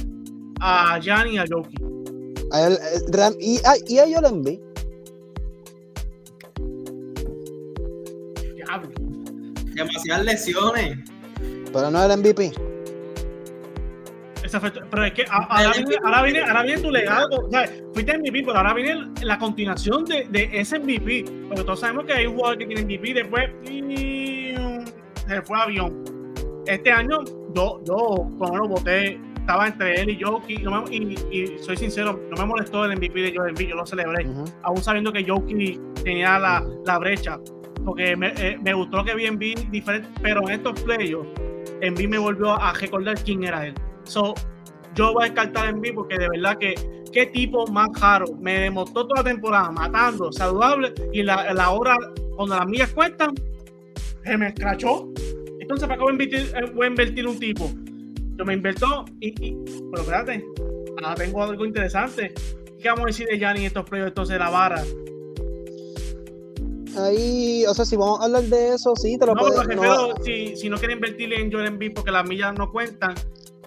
a Gianni y a Jokic. Eh, y, a, y a ellos lo envié. Demasiadas lesiones. Pero no el MVP. pero es que ahora viene, ahora viene, ahora viene tu legado. O sea, fuiste MVP, pero ahora viene la continuación de, de, ese MVP. Porque todos sabemos que hay un jugador que tiene MVP, después y, se fue a avión. Este año yo, yo como lo voté estaba entre él y Jokic. y, soy sincero, no me molestó el MVP de Joel Embiid, yo lo celebré, aún sabiendo que Jokic tenía la, la brecha, porque me, eh, me, gustó que vi Embiid diferente, pero en estos playoffs, Embiid me volvió a recordar quién era él. So, yo voy a descartar a Embiid porque de verdad que qué tipo más caro. Me demostró toda la temporada matando, saludable, y la, la hora, cuando las millas cuentan, se me escrachó. Entonces, ¿para qué voy a invertir, eh, voy a invertir un tipo yo me invierto y, y, pero espérate, ahora tengo algo interesante. ¿Qué vamos a decir de Yanni en estos proyectos de la vara? Ahí, o sea, si vamos a hablar de eso, sí, te lo no, puedo no, si, si no quieren invertir en Joel Embiid porque las millas no cuentan,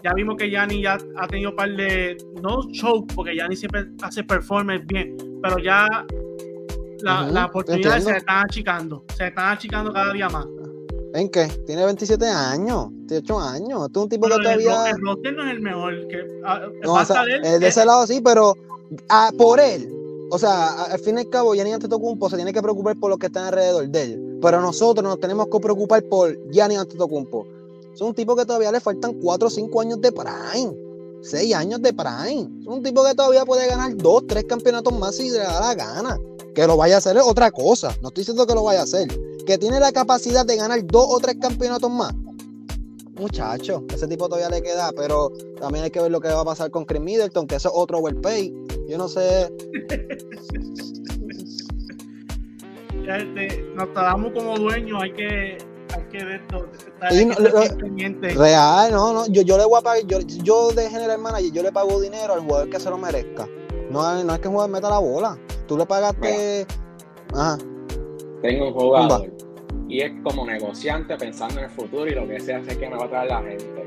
ya vimos que Yanni ya ha tenido un par de, no show, porque Yanni siempre hace performance bien, pero ya la, uh las oportunidades se están achicando, se están achicando cada día más. ¿En qué? Tiene 27 años, 18 años. Este es un tipo que todavía. El roster no es el mejor. Que, ah, no, o sea, de ese lado sí, pero ah, por él. O sea, al fin y al cabo, Gianni Antetokounmpo se tiene que preocupar por lo que está alrededor de él. Pero nosotros nos tenemos que preocupar por Gianni Antetokounmpo. Es un tipo que todavía le faltan 4 o 5 años de prime. 6 años de prime. Es un tipo que todavía puede ganar 2, 3 campeonatos más si le da la gana. Que lo vaya a hacer es otra cosa. No estoy diciendo que lo vaya a hacer. Que tiene la capacidad de ganar 2 o 3 campeonatos más. Muchacho, ese tipo todavía le queda, pero también hay que ver lo que va a pasar con Chris Middleton, que ese es otro overpay. Yo no sé. este, nos damos como dueños, hay que hay que ver todo. real, no, no, yo, yo le voy a pagar, yo, yo de general manager, yo le pago dinero al jugador que se lo merezca. No, no es que el jugador meta la bola. Tú le pagaste. Ajá. Tengo un jugador y es como negociante pensando en el futuro y lo que sea hace que me va a traer la gente.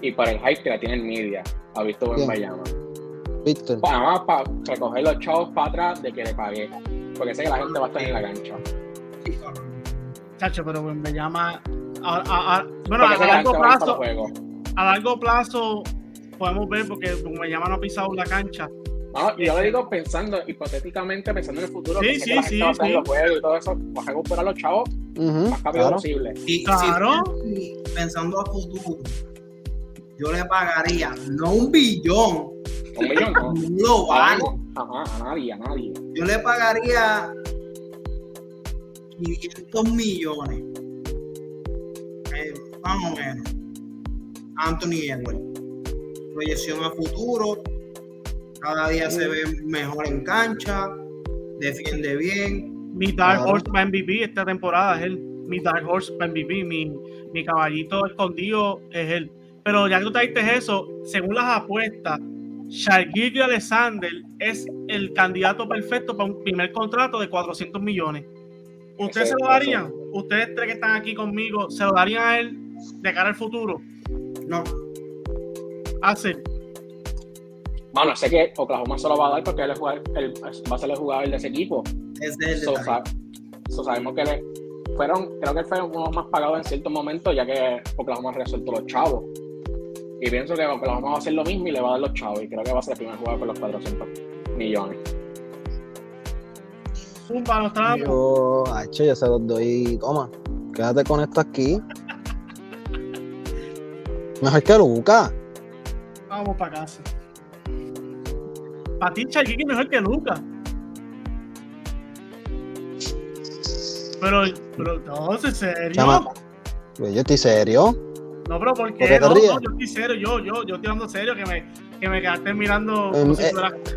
Y para el hype que la tiene el media, ha visto buen Bayama. Víctor. Para más para recoger los chavos para atrás de que le pagué. Porque sé que la gente va a estar en la cancha. Chacho, pero me llama. bueno, a largo plazo. A largo plazo podemos ver porque me llama no ha pisado la cancha no, y yo le digo pensando, hipotéticamente, pensando en el futuro, sí, sí, sí, sí. los juegos y todo eso, vas a recuperar a los chavos más rápido posible. Y, claro. pensando a futuro, yo le pagaría, no un billón, un billón, no. un global. A nadie, a nadie. Yo le pagaría 500 millones, eh, más o menos, Anthony Edwards. Proyección a futuro, cada día se ve mejor en cancha, defiende bien. Mi Dark Horse para MVP esta temporada es él. Mi Dark Horse para MVP, mi, mi caballito escondido es él. Pero ya que tú trajiste eso, según las apuestas, Shargiri Alexander es el candidato perfecto para un primer contrato de 400 millones. ¿Ustedes se lo darían? ¿Ustedes tres que están aquí conmigo, se lo darían a él de cara al futuro? No. Hace. Bueno, sé que Oklahoma se lo va a dar porque él, va a ser el jugador de ese equipo. Es de so, sabemos que le, fueron, creo que fueron uno más pagados en ciertos momentos, ya que Oklahoma resuelto los chavos. Y pienso que Oklahoma va a hacer lo mismo y le va a dar los chavos. Y creo que va a ser el primer jugador con los 400 millones. Zumba, los tramos. Yo, H, ya se los doy. Toma, quédate con esto aquí. Mejor que Luca. Vamos para casa. Para ti, es mejor que Lucas. Pero, pero, no, ¿en serio? Yo estoy serio. No, pero ¿por qué? No, no, yo estoy serio, yo, yo, yo estoy dando serio que me, que me quedaste mirando. Eh, eh,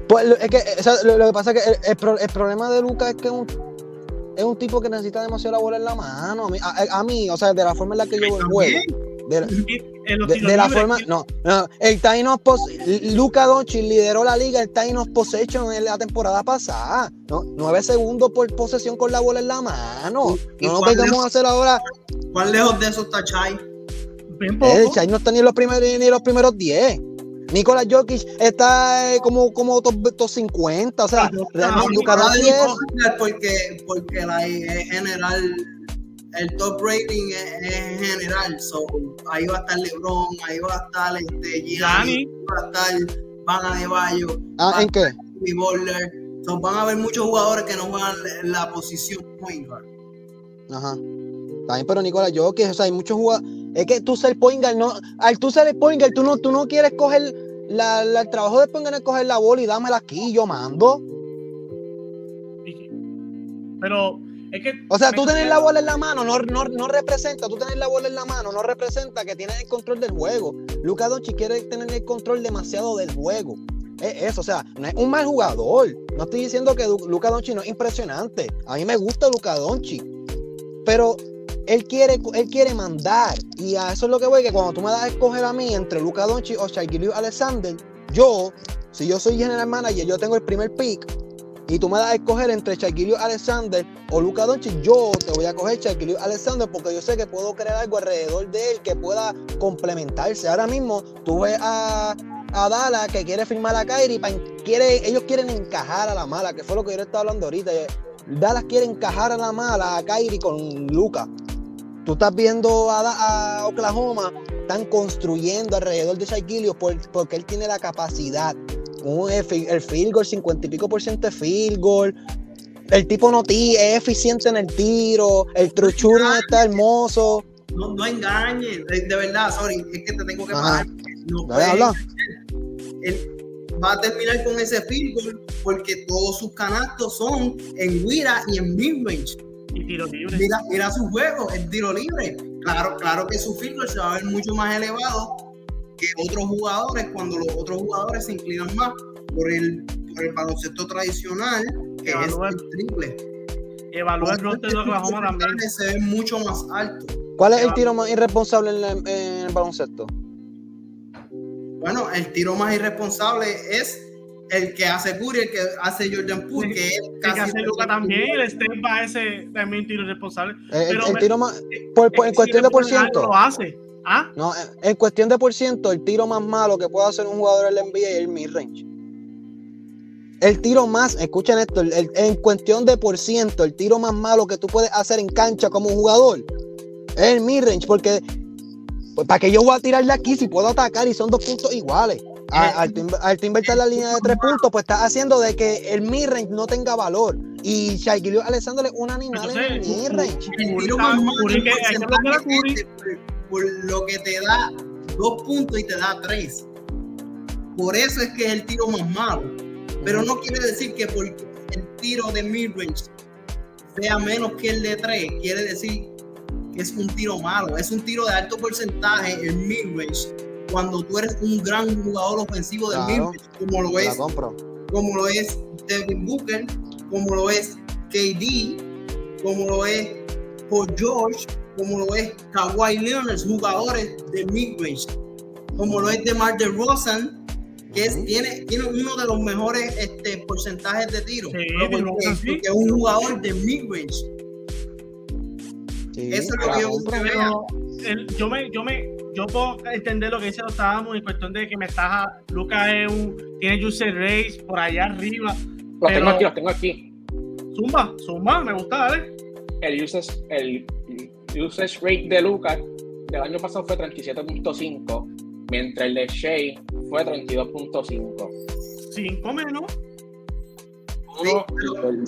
pues es que o sea, lo, que pasa es que el, el, el problema de Lucas es que es un, es un tipo que necesita demasiado la bola en la mano. A, a, mí, o sea, de la forma en la que yo juego. De la, de, la forma, no, no, el Tainos Luca Doncic lideró la liga, el Tainos Possession en la temporada pasada, ¿no? Nueve segundos por posesión con la bola en la mano. No nos vengamos a hacer ahora. ¿Cuán lejos de eso está Chai? El Chai no está ni en los primeros ni los primeros 10. Nicolás Jokic está eh, como, como top, 50, o sea, realmente Luca Doncic porque, porque la general el top rating es, general. So, ahí va a estar LeBron, ahí va a estar este, Gianni, va a estar Van de Bayo. Ah, ¿en qué? Bowler. So, van a haber muchos jugadores que no juegan la posición point guard. Ajá. También, pero Nicolás, yo que, o sea, hay muchos jugadores. Es que tú ser point guard, no, al tú ser point guard, tú no, tú no quieres coger la, el trabajo de point guard es coger la bola y dámela aquí, yo mando. Pero o sea, tú tener la bola en la mano no, no, representa, tú tener la bola en la mano no representa que tienes el control del juego. Luca Doncic quiere tener el control demasiado del juego. Es eso, o sea, no es un mal jugador. No estoy diciendo que Luca Doncic no es impresionante. A mí me gusta Luca Doncic. Pero él quiere, él quiere mandar. Y a eso es lo que voy, que cuando tú me das a escoger a mí entre Luca Doncic o Shaquille Alexander, yo, si yo soy general manager, yo tengo el primer pick, y tú me das a escoger entre Shaquille Alexander o Luca Doncic, yo te voy a coger Shaquille Alexander porque yo sé que puedo crear algo alrededor de él que pueda complementarse. Ahora mismo tú ves a, a Dala que quiere firmar a Kyrie, quiere, ellos quieren encajar a la mala, que fue lo que yo estaba hablando ahorita. Dallas quiere encajar a la mala a Kyrie con Luca. Tú estás viendo a, Oklahoma, están construyendo alrededor de Shaquille porque él tiene la capacidad el field goal, 50 y pico por ciento de field goal. El tipo no tira, es eficiente en el tiro, el truchurro está hermoso. no, no engañes, de, verdad, sorry, es que te tengo que pagar. No Él va a terminar con ese field porque todos sus canastos son en Wira y en midrange. Y tiro libre. Mira, mira su juego, el tiro libre. Claro, claro que su field se va a ver mucho más elevado que otros jugadores cuando los otros jugadores se inclinan más por el, por el baloncesto tradicional que es el triple. Evalúa el roster de Oklahoma también. Se ve mucho más alto. ¿Cuál es el tiro más irresponsable en, el baloncesto? Bueno, el tiro más irresponsable es el que hace Curry, el que hace Jordan Poole, que es casi. El que hace Luca también, el step va ese también tiro irresponsable. El, el tiro más. Por, en cuestión de por ciento. Lo hace. ¿Ah? No, en cuestión de por ciento, el tiro más malo que puede hacer un jugador en la NBA es el mid-range. El tiro más, escuchen esto, en cuestión de por ciento, el tiro más malo que tú puedes hacer en cancha como jugador es el mid-range, porque pues, ¿para que yo voy a tirarle aquí si puedo atacar y son dos puntos iguales? al, al, invertir la línea de tres puntos, pues está haciendo de que el mid-range no tenga valor. Y Shaquille Alexander es un animal en el mid-range. Por lo que te da dos puntos y te da tres. Por eso es que es el tiro más malo. Pero no quiere decir que porque el tiro de midrange sea menos que el de tres, quiere decir que es un tiro malo. Es un tiro de alto porcentaje el midrange cuando tú eres un gran jugador ofensivo del midrange, como lo es, como lo es Devin Booker, como lo es KD, como lo es Paul George, como lo es Kawhi Leonard, jugadores de midrange, como lo es DeMar DeRozan, que es, tiene, tiene uno de los mejores este, porcentajes de tiro, porque, es un jugador de midrange. Eso es lo que yo yo me, yo me, yo puedo entender lo que dice Octavio en cuestión de que me está, Lucas es un, tiene user race por allá arriba. Los tengo aquí, los tengo aquí. Zumba, zumba, me gusta, dale. El usage, el usage rate de Lucas del año pasado fue 37.5, mientras el de Shea fue 32.5. ¿Cinco menos?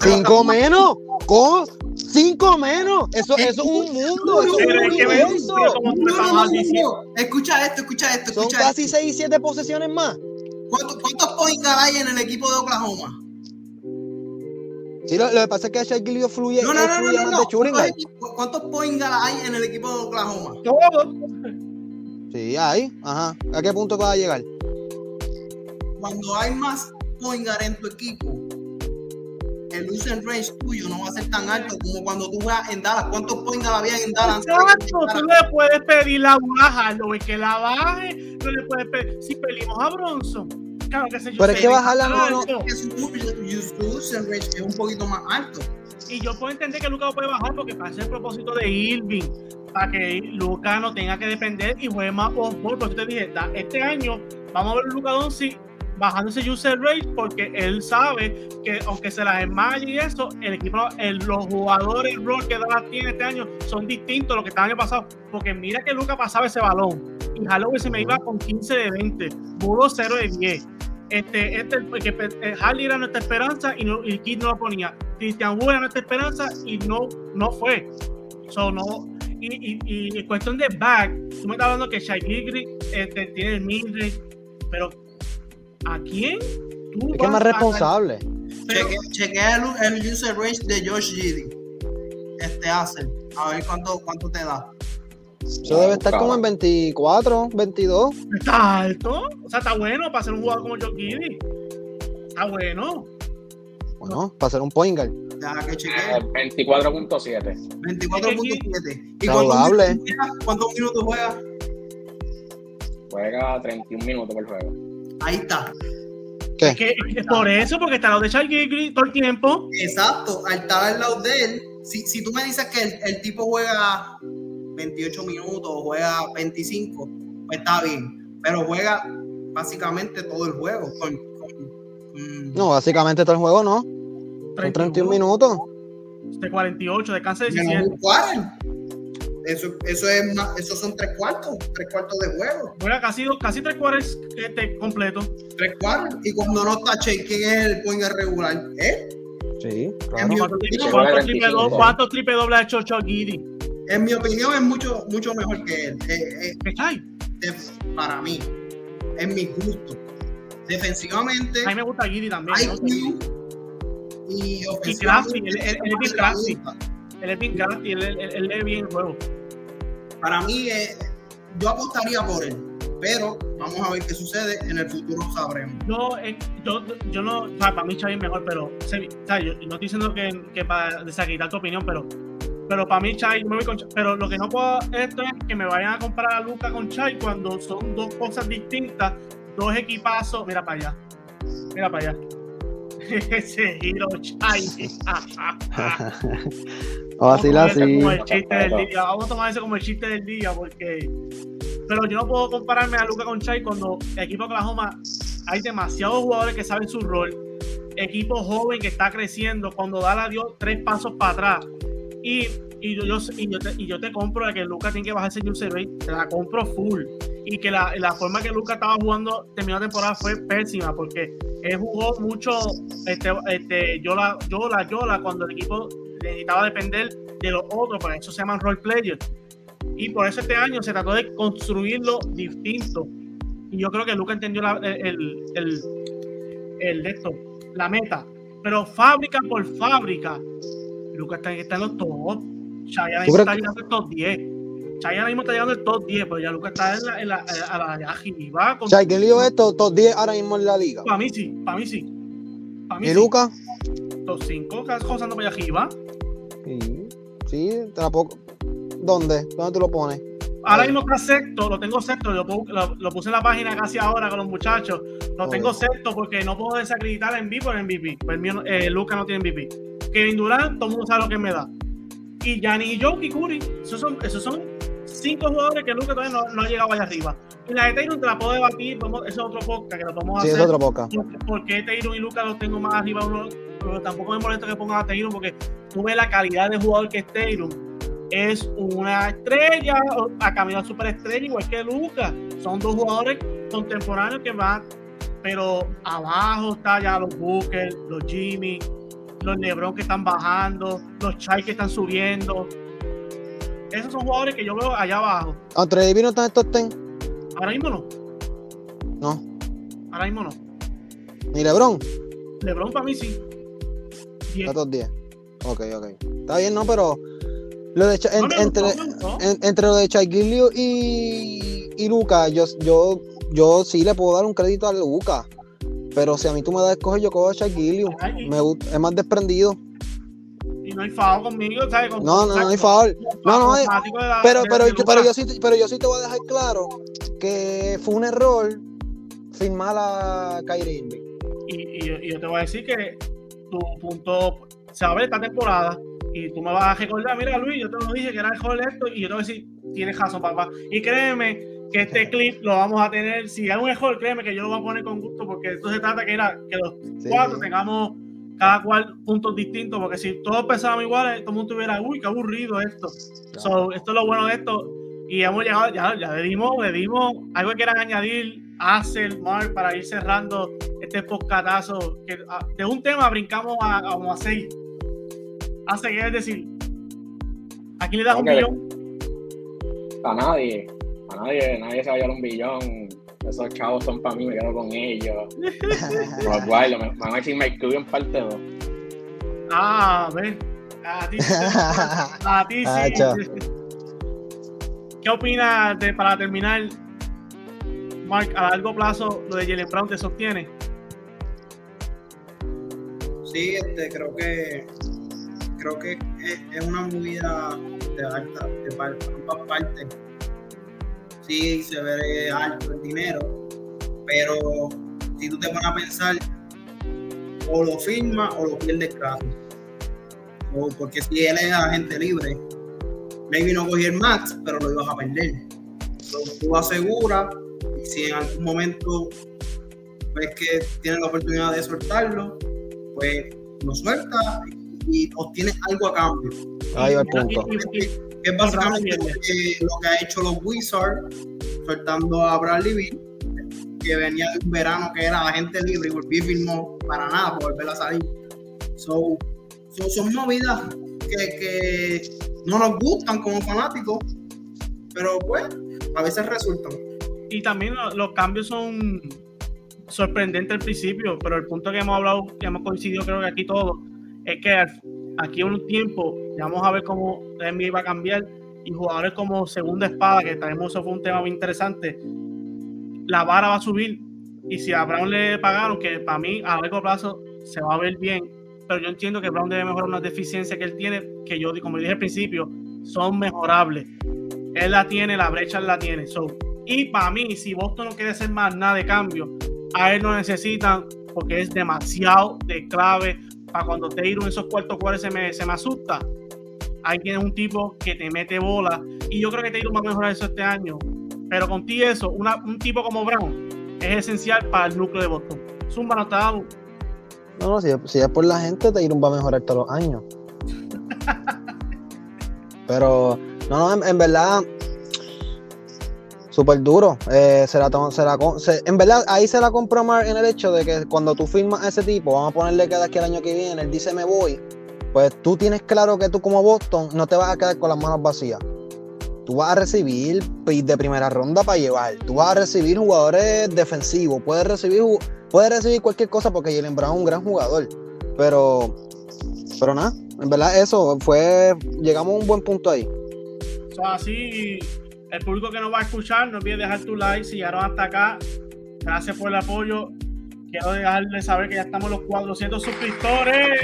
¿Cinco menos? ¿Cómo? ¿Cinco menos? Eso, eso es un mundo. Eso es un Escucha esto, escucha esto. Son casi 6 y 7 posesiones más. ¿Cuántos, cuántos points hay en el equipo de Oklahoma? Sí, lo, que pasa es que Shaq Gilio fluye, no, no, no, fluye no, no, ¿Cuántos, ¿Cuántos point hay en el equipo de Oklahoma? Todos. Sí, hay. Ajá. ¿A qué punto va a llegar? Cuando hay más point en tu equipo, el usage range tuyo no va a ser tan alto como cuando tú juegas en Dallas. ¿Cuántos points había en Dallas? Exacto, tú le puedes pedir la baja, lo que la baje, no le puedes pedir. Si pedimos a Bronson Se Pero es que bajarla no. no. Es un poquito más alto. Y yo puedo entender que Luca puede bajar porque para el propósito de Irving, para que Luca no tenga que depender y juegue más off-ball. Porque te dije, este año vamos a ver a Luca bajando ese user rate porque él sabe que aunque se las enmaye y eso, el equipo, los jugadores el rol que Dallas tiene este año son distintos a los que estaban el pasado. Porque mira que Luca pasaba ese balón y Halloween se me iba con 15 de 20, Budo 0 de 10 este, este, porque eh, Harley era nuestra esperanza y, no, y Kid no lo ponía. Christian Wood era nuestra esperanza y no, no fue. So, no, y, y, cuestión de back, tú me estás hablando que Shaquille este, tiene el midrange, pero ¿a quién? ¿Tú es que más responsable. Chequea el, el, user range de Josh Giddy. Este hace. A ver cuánto, cuánto te da. Eso debe estar como en 24, 22. Está alto. O sea, está bueno para ser un jugador como John Giddy. Está bueno. Bueno, para ser un point guard. 24.7. 24.7. ¿Y Saludable. cuántos minutos juega? Juega 31 minutos por juego. Ahí está. ¿Qué? Que, por eso, porque está al lado de Charlie todo el tiempo. Exacto, al estar al lado de él, si, si tú me dices que el, el tipo juega 28 minutos, juega 25, pues está bien. Pero juega básicamente todo el juego. no, básicamente todo el juego no. 31 minutos. De 48, descansa 17. Eso, eso es esos son tres cuartos, tres cuartos de juego. Bueno, casi, casi tres cuartos este, completo. Tres cuartos. Y cuando no está Che, ¿quién es el point regular? ¿Eh? Sí, claro. ¿Cuántos triple doble ha hecho Chuck Giddy? en mi opinión es mucho, mucho mejor que él. Eh, eh, para mí, en mi gusto. Defensivamente. A mí me gusta Giri también. y ofensivamente. Y él, es bien crafty. Él es bien crafty, él, él, lee bien el juego. Para mí, eh, yo apostaría por él pero vamos a ver qué sucede. En el futuro sabremos. Yo, eh, yo, yo no, o sea, para mí Xavi es mejor, pero o sea, yo no estoy diciendo que, que para desacreditar tu opinión, pero pero para mí Chai me voy con pero lo que no puedo esto es que me vayan a comprar a Luca con Chai cuando son dos cosas distintas, dos equipazos, mira para allá. Mira para allá. Ese giro Chai. Vamos a así. Como el chiste del día. Vamos a tomar eso como el chiste del día porque pero yo no puedo compararme a Luca con Chai cuando el equipo de Oklahoma hay demasiados jugadores que saben su rol. Equipo joven que está creciendo, cuando da la dio tres pasos para atrás y, y, yo, y, yo te, y yo te compro de que Lucas tiene que bajarse user rate, te la compro full. Y que la, la forma que Lucas estaba jugando, terminó la temporada, fue pésima, porque él jugó mucho este, este, Yola, Yola, Yola, cuando el equipo necesitaba depender de los otros, por eso se llaman role players. Y por eso este año se trató de construirlo distinto. Y yo creo que Lucas entendió la, el, el, el, esto, la meta. Pero fábrica por fábrica, Lucas está, está en los top. Mismo está llegando el top 10. Chaya mismo está llegando el top 10, pero ya Lucas está en la, en la, a la, arriba. Chay, ¿qué lío es esto? Top 10 ahora mismo en la liga. Para mí sí, para mí sí. Para mí ¿Y Lucas? Top 5, cosas no para allá arriba. Sí, sí, tampoco. ¿Dónde? ¿Dónde tú lo pones? Ahora mismo está sexto, lo tengo sexto, lo, lo, puse en la página casi ahora con los muchachos. Lo tengo sexto porque no puedo desacreditar a MVP por MVP. Pues el mío, eh, Lucas no tiene MVP. Kevin Durant, todo el mundo sabe lo que me da. Y Gianni y Joe Kikuri, esos son, esos son cinco jugadores que Lucas todavía no, no, ha llegado allá arriba. Y la de Taylor te la puedo debatir, eso es otro podcast que lo podemos sí, hacer. es otro podcast. ¿Por qué Taylor y Lucas los tengo más arriba? Uno, pero tampoco me molesta que pongan a Taylor porque tú ves la calidad de jugador que es Taylor. Es una estrella, a camino a superestrella, igual que Lucas. Son dos jugadores contemporáneos que van, pero abajo está ya los Booker, los Jimmy, los Lebron que están bajando, los Chai que están subiendo. Esos son jugadores que yo veo allá abajo. ¿Entre David no estos ten? Ahora mismo no. No. Ahora mismo no. ¿Ni Lebron? Lebron para mí sí. Estos 10. Ok, ok. Está bien, no, pero. Lo de entre, entre lo de Chai y, y Luca, yo, yo, yo sí le puedo dar un crédito a Luca. Pero si a mí tú me das a escoger, yo cojo a Shaquille. Me es más desprendido. Y no hay foul conmigo, ¿sabes? Con, no, no, no hay foul. No, no hay. Pero, pero, pero, yo sí, pero yo sí te voy a dejar claro que fue un error firmar a Kyrie Irving. Y, y, yo te voy a decir que tu punto se va a ver esta temporada y tú me vas a recordar, mira Luis, yo te lo dije que era el mejor esto y yo te voy a decir, tienes razón, papá. Y créeme que este clip lo vamos a tener. Si hay un mejor, créeme que yo lo voy a poner con gusto, porque esto se trata que, era, que los cuatro tengamos cada cual puntos distintos, porque si todos pensábamos iguales, todo el mundo tuviera, uy, qué aburrido esto. esto es lo bueno de esto. Y hemos llegado, ya, ya le dimos, le dimos algo que quieran añadir, Hacer, Mark, para ir cerrando este podcatazo. Que ah, de un tema brincamos a, a, a seis. Hace, es decir, aquí le das un millón. A nadie a nadie, nadie se va a llevar un billón. Esos chavos son para mí, me quedo con ellos. Los guay, me van a decir Mike en parte 2. Ah, a ver. A ti, a ti sí. ¿Qué opinas de, para terminar, Mark, a largo plazo lo de Jalen Brown te sostiene? Sí, este, creo que creo que es, es una movida de alta de, ambas partes sí se ve alto el dinero, pero si tú te pones a pensar, o lo firma o lo pierdes gratis. O porque si él es agente libre, maybe no cogí el max, pero lo ibas a perder. Entonces, tú aseguras, y si en algún momento ves que tienes la oportunidad de soltarlo, pues lo sueltas y obtienes algo a cambio. Ahí va el punto que es básicamente lo que, lo que, ha hecho los Wizards, soltando a Bradley Beal, que venía de un verano que era agente libre y volvió y firmó para nada por volver a salir. So, son movidas que, no nos gustan como fanáticos, pero pues a veces resultan. Y también los cambios son sorprendentes al principio, pero el punto que hemos hablado, que hemos coincidido creo que aquí todos, es que aquí un tiempo ya vamos a ver cómo la NBA va a cambiar y jugadores como segunda espada, que traemos eso fue un tema muy interesante, la vara va a subir y si a Brown le pagaron, que para mí a largo plazo se va a ver bien, pero yo entiendo que Brown debe mejorar unas deficiencias que él tiene, que yo, como dije al principio, son mejorables. Él la tiene, la brecha la tiene. y para mí, si Boston no quiere hacer más nada de cambio, a él no necesitan porque es demasiado de clave para cuando te en esos cuartos cuales se me, se me asusta. Ahí tienes un tipo que te mete bola y yo creo que Taylor va a mejorar eso este año. Pero contigo eso, un tipo como Brown es esencial para el núcleo de Boston. Zumba no está No, no, si, si, es por la gente, Taylor va a mejorar todos los años. Pero, no, no, en verdad, súper duro. Eh, se la, se en verdad, ahí se la compró en el hecho de que cuando tú firmas a ese tipo, vamos a ponerle que de aquí el año que viene, él dice me voy, pues tú tienes claro que tú como Boston no te vas a quedar con las manos vacías. Tú vas a recibir de primera ronda para llevar. Tú vas a recibir jugadores defensivos. Puedes recibir, puedes recibir cualquier cosa porque Jalen Brown es un gran jugador. Pero, pero nada, en verdad eso fue, llegamos a un buen punto ahí. así el público que nos va a escuchar, no olvides dejar tu like si llegaron hasta acá. Gracias por el apoyo. Quiero dejarles saber que ya estamos los 400 suscriptores.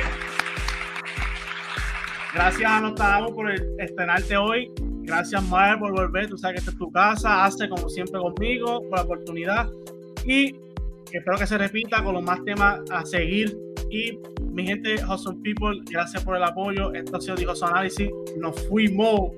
Gracias a Notamos por estrenarte hoy. Gracias, Mael, por volver. Tú sabes que esta es tu casa. Hace como siempre conmigo, por la oportunidad. Y espero que se repita con los más temas a seguir. Y mi gente, Hustle People, gracias por el apoyo. Esto ha sido Análisis. Nos fuimos.